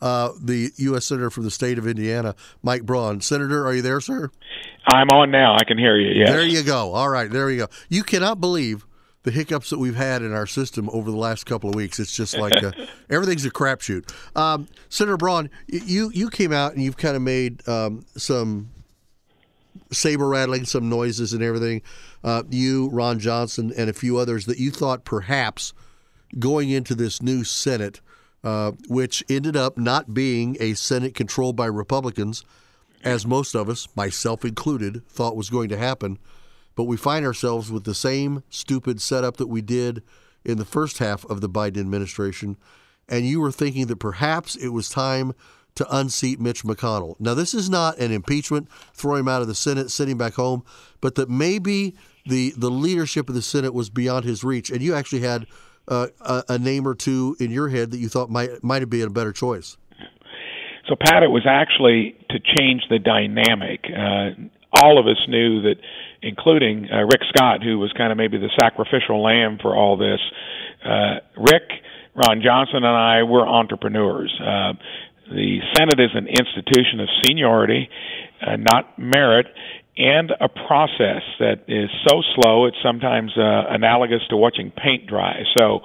uh, the U.S. Senator from the state of Indiana, Mike Braun. Senator, are you there, sir? I'm on now. I can hear you. Yes. There you go. All right, there you go. You cannot believe the hiccups that we've had in our system over the last couple of weeks. It's just like uh, everything's a crapshoot. Um, Senator Braun, you you came out and you've kind of made um, some saber rattling, some noises and everything. Uh, you, Ron Johnson, and a few others that you thought perhaps going into this new Senate, uh, which ended up not being a Senate controlled by Republicans, as most of us, myself included, thought was going to happen. But we find ourselves with the same stupid setup that we did in the first half of the Biden administration. And you were thinking that perhaps it was time to unseat Mitch McConnell. Now, this is not an impeachment, throw him out of the Senate, send him back home, but that maybe the, the leadership of the Senate was beyond his reach. And you actually had uh, a, a, name or two in your head that you thought might might have been a better choice? So, Pat, it was actually to change the dynamic. Uh, all of us knew that, including uh, Rick Scott, who was kind of maybe the sacrificial lamb for all this. Uh, Rick, Ron Johnson, and I were entrepreneurs. Uh, the Senate is an institution of seniority, not merit, and a process that is so slow it's sometimes uh, analogous to watching paint dry. So,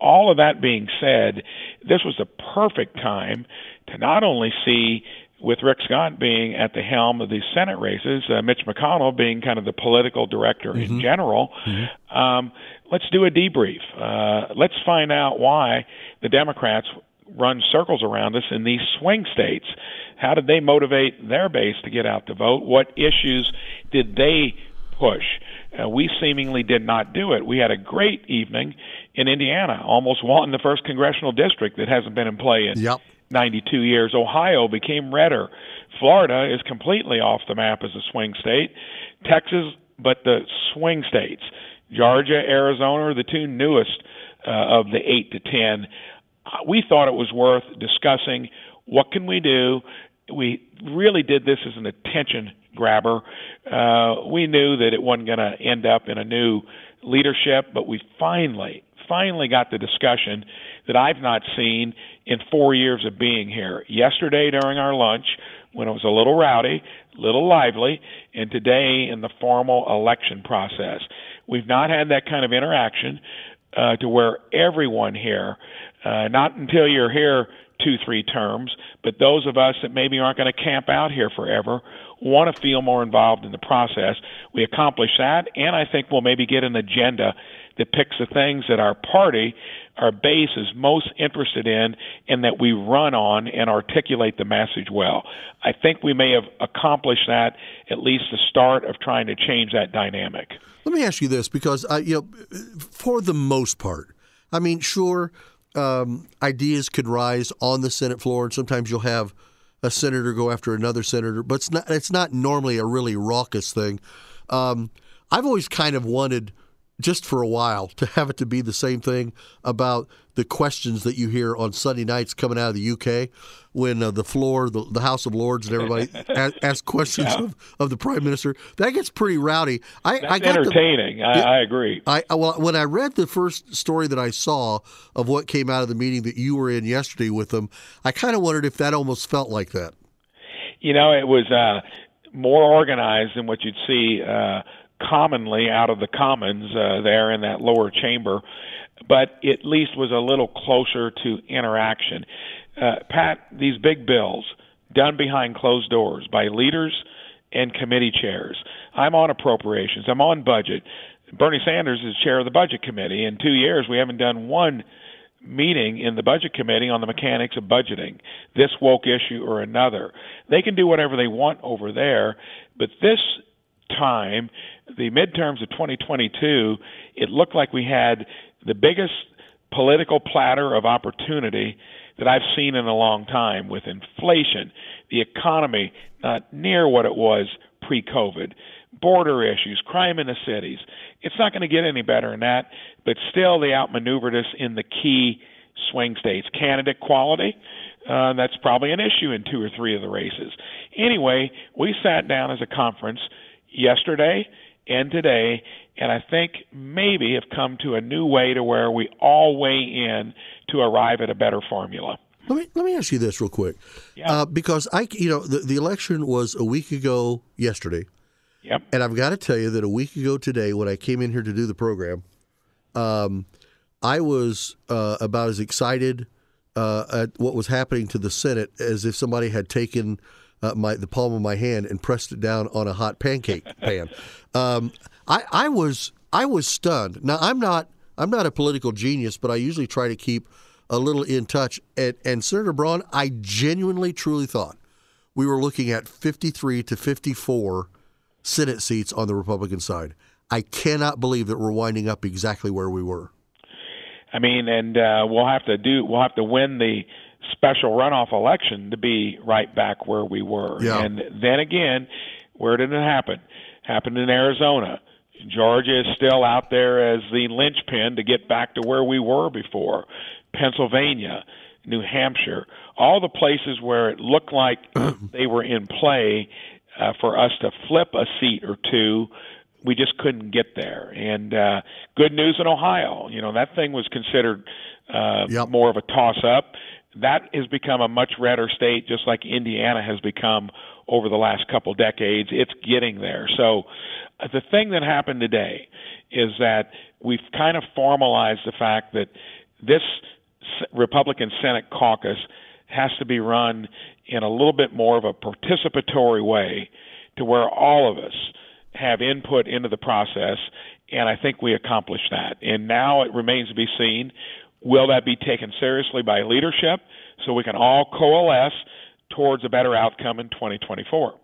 all of that being said, this was the perfect time to not only see with Rick Scott being at the helm of these Senate races, uh, Mitch McConnell being kind of the political director mm-hmm. in general, mm-hmm. um, let's do a debrief. Uh, let's find out why the Democrats run circles around us in these swing states. How did they motivate their base to get out to vote? What issues did they push? Uh, we seemingly did not do it. We had a great evening in Indiana, almost won the first congressional district that hasn't been in play in yep. 92 years. Ohio became redder. Florida is completely off the map as a swing state. Texas, but the swing states. Georgia, Arizona are the two newest uh, of the 8 to 10 we thought it was worth discussing. What can we do? We really did this as an attention grabber. Uh, we knew that it wasn't going to end up in a new leadership, but we finally, finally got the discussion that I've not seen in four years of being here. Yesterday during our lunch, when it was a little rowdy, little lively, and today in the formal election process. We've not had that kind of interaction uh, to where everyone here uh, not until you're here two, three terms, but those of us that maybe aren't going to camp out here forever want to feel more involved in the process. We accomplish that, and I think we'll maybe get an agenda that picks the things that our party, our base is most interested in, and that we run on and articulate the message well. I think we may have accomplished that, at least the start of trying to change that dynamic. Let me ask you this, because uh, you know, for the most part, I mean, sure, um, ideas could rise on the Senate floor, and sometimes you'll have a senator go after another senator, but it's not it's not normally a really raucous thing. Um, I've always kind of wanted just for a while to have it to be the same thing about the questions that you hear on Sunday nights coming out of the UK when uh, the floor, the, the, House of Lords, and everybody ask, ask, questions yeah. of, of the Prime Minister. That gets pretty rowdy. I, That's I got entertaining. The, I, I, agree. I well, when I read the first story that I saw of what came out of the meeting that you were in yesterday with them, I kind of wondered if that almost felt like that. You know, it was uh, more organized than what you'd see. Uh, commonly out of the commons uh, there in that lower chamber, but at least was a little closer to interaction. Uh, Pat, these big bills done behind closed doors by leaders and committee chairs. I'm on appropriations. I'm on budget. Bernie Sanders is chair of the budget committee. In two years, we haven't done one meeting in the budget committee on the mechanics of budgeting, this woke issue or another. They can do whatever they want over there, but this time, the midterms of 2022, it looked like we had the biggest political platter of opportunity that I've seen in a long time with inflation, the economy not near what it was pre COVID, border issues, crime in the cities. It's not going to get any better than that, but still they outmaneuvered us in the key swing states. Candidate quality, uh, that's probably an issue in two or three of the races. Anyway, we sat down as a conference yesterday and today, and I think maybe have come to a new way to where we all weigh in to arrive at a better formula. Let me let me ask you this real quick, Yeah. uh, because I you know the, the election was a week ago yesterday, Yep. and I've got to tell you that a week ago today, when I came in here to do the program, um, I was uh, about as excited uh, at what was happening to the Senate as if somebody had taken uh, my the palm of my hand and pressed it down on a hot pancake pan. Um, I, I was I was stunned. Now I'm not I'm not a political genius, but I usually try to keep a little in touch. And, and Senator Braun, I genuinely truly thought we were looking at 53 to 54 Senate seats on the Republican side. I cannot believe that we're winding up exactly where we were. I mean, and uh, we'll have to do we'll have to win the special runoff election to be right back where we were. Yeah. And then again, where did it happen? Happened in Arizona. Georgia is still out there as the linchpin to get back to where we were before. Pennsylvania, New Hampshire, all the places where it looked like they were in play uh, for us to flip a seat or two we just couldn't get there. And uh, good news in Ohio. You know that thing was considered uh, Yep. more of a toss-up. That has become a much redder state, just like Indiana has become over the last couple decades. It's getting there. So uh, the thing that happened today is that we've kind of formalized the fact that this Republican Senate caucus has to be run in a little bit more of a participatory way to where all of us have input into the process, and I think we accomplished that. And now it remains to be seen will that be taken seriously by leadership so we can all coalesce towards a better outcome in 2024.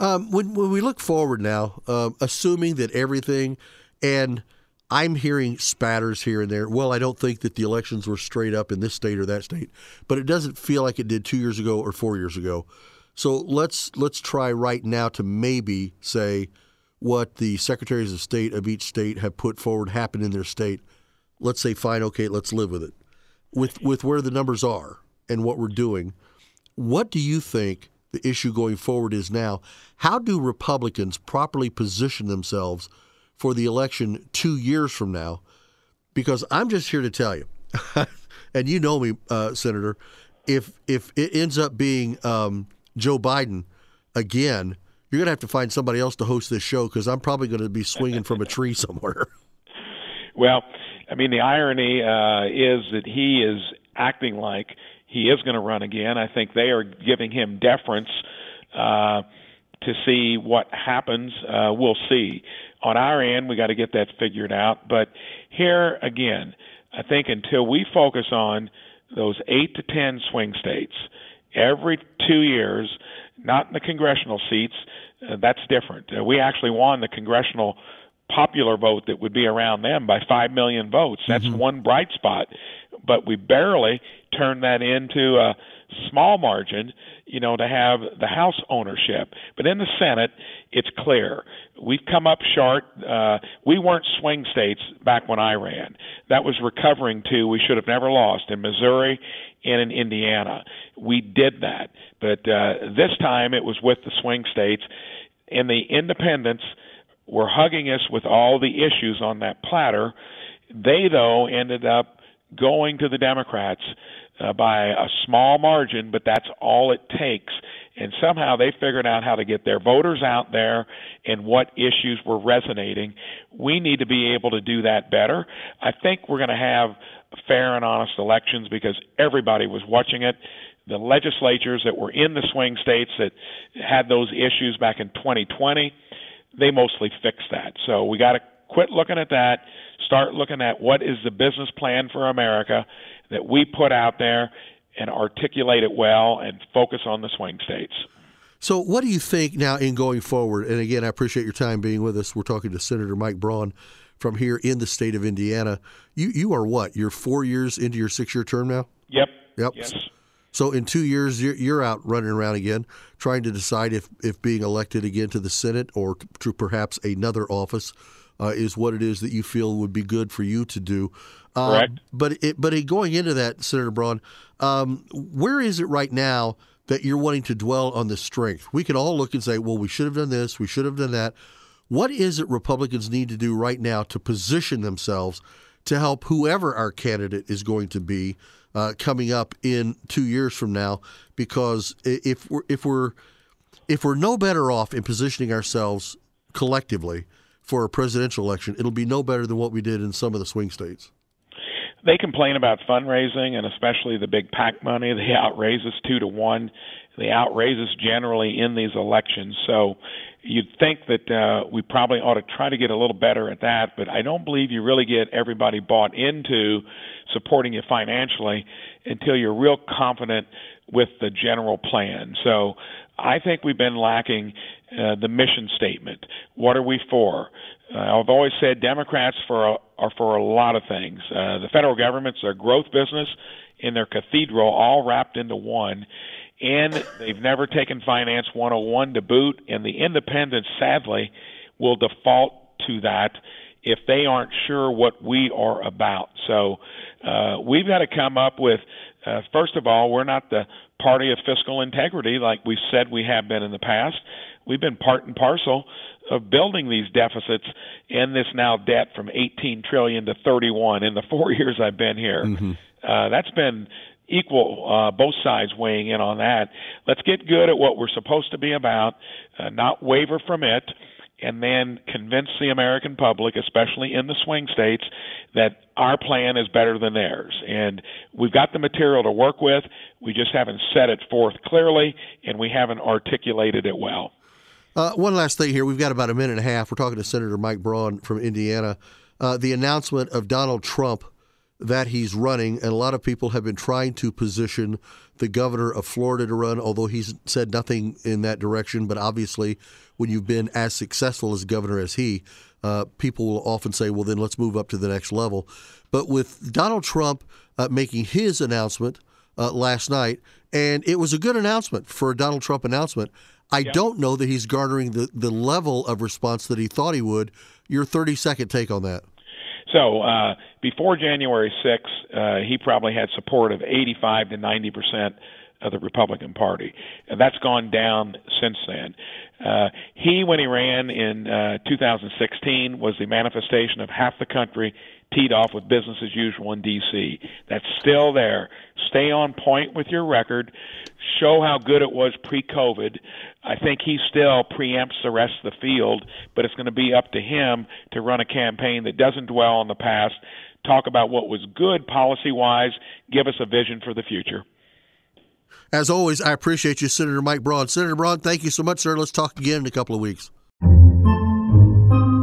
Um, when, when we look forward now, um, assuming that everything, and I'm hearing spatters here and there. Well, I don't think that the elections were straight up in this state or that state, but it doesn't feel like it did two years ago or four years ago. So let's let's try right now to maybe say what the secretaries of state of each state have put forward happened in their state. Let's say fine, okay, let's live with it. With with where the numbers are and what we're doing, what do you think the issue going forward is now? How do Republicans properly position themselves for the election two years from now? Because I'm just here to tell you, and you know me, uh, Senator, if if it ends up being um, Joe Biden again, you're going to have to find somebody else to host this show because I'm probably going to be swinging from a tree somewhere. Well, I mean, the irony uh, is that he is acting like he is going to run again. I think they are giving him deference uh, to see what happens. Uh, we'll see. On our end, we got to get that figured out. But here again, I think until we focus on those eight to ten swing states every two years, not in the congressional seats, uh, that's different. Uh, we actually won the congressional popular vote that would be around them by 5 million votes. That's one bright spot. But we barely turned that into a small margin, you know, to have the House ownership. But in the Senate, it's clear. We've come up short. Uh, we weren't swing states back when I ran. That was recovering to we should have never lost in Missouri and in Indiana. We did that. But uh, this time it was with the swing states. And the independents were hugging us with all the issues on that platter. They, though, ended up going to the Democrats uh, by a small margin, but that's all it takes. And somehow they figured out how to get their voters out there and what issues were resonating. We need to be able to do that better. I think we're going to have fair and honest elections because everybody was watching it. The legislatures that were in the swing states that had those issues back in 2020, they mostly fix that. So we got to quit looking at that, start looking at what is the business plan for America that we put out there and articulate it well and focus on the swing states. So, what do you think now in going forward? And again, I appreciate your time being with us. We're talking to Senator Mike Braun from here in the state of Indiana. You you are what? You're four years into your six year term now. Yep. Yep. Yes. So in two years, you're, you're out running around again, trying to decide if, if being elected again to the Senate or to perhaps another office uh, is what it is that you feel would be good for you to do. Uh, Correct. But it, but going into that, Senator Braun, um, where is it right now that you're wanting to dwell on the strength? We can all look and say, well, we should have done this, we should have done that. What is it Republicans need to do right now to position themselves to help whoever our candidate is going to be uh, coming up in two years from now, because if we're if we're if we're no better off in positioning ourselves collectively for a presidential election, it'll be no better than what we did in some of the swing states. They complain about fundraising and especially the big PAC money. They outraise us two to one. They outraise us generally in these elections. So you'd think that uh, we probably ought to try to get a little better at that, but I don't believe you really get everybody bought into supporting you financially until you're real confident with the general plan. So I think we've been lacking uh, the mission statement. What are we for? Uh, I've always said Democrats for a, are for a lot of things. Uh, the federal government's their growth business and their cathedral all wrapped into one. And they've never taken Finance 101 to boot, and the independents, sadly, will default to that if they aren't sure what we are about. So uh, we've got to come up with, uh, first of all, we're not the party of fiscal integrity like we've said we have been in the past. We've been part and parcel of building these deficits and this now debt from 18 trillion to 31 in the four years I've been here. Mm-hmm. Uh, that's been equal, uh, both sides weighing in on that. Let's get good at what we're supposed to be about, uh, not waver from it, and then convince the American public, especially in the swing states, that our plan is better than theirs. And we've got the material to work with. We just haven't set it forth clearly, and we haven't articulated it well. Uh, one last thing here. We've got about a minute and a half. We're talking to Senator Mike Braun from Indiana. Uh, the announcement of Donald Trump that he's running, and a lot of people have been trying to position the governor of Florida to run, although he's said nothing in that direction. But obviously, when you've been as successful as governor as he, uh, people will often say, well, then let's move up to the next level. But with Donald Trump uh, making his announcement uh, last night, and it was a good announcement for a Donald Trump announcement. I yep. don't know that he's garnering the, the level of response that he thought he would. Your 30 second take on that. So uh, before January 6th, uh, he probably had support of 85 to 90 percent of the Republican Party. And that's gone down since then. Uh, he, when he ran in uh, 2016, was the manifestation of half the country teed off with business as usual in D.C. That's still there. Stay on point with your record. Show how good it was pre-COVID. I think he still preempts the rest of the field, but it's going to be up to him to run a campaign that doesn't dwell on the past, talk about what was good policy-wise, give us a vision for the future. As always, I appreciate you, Senator Mike Braun. Senator Braun, thank you so much, sir. Let's talk again in a couple of weeks.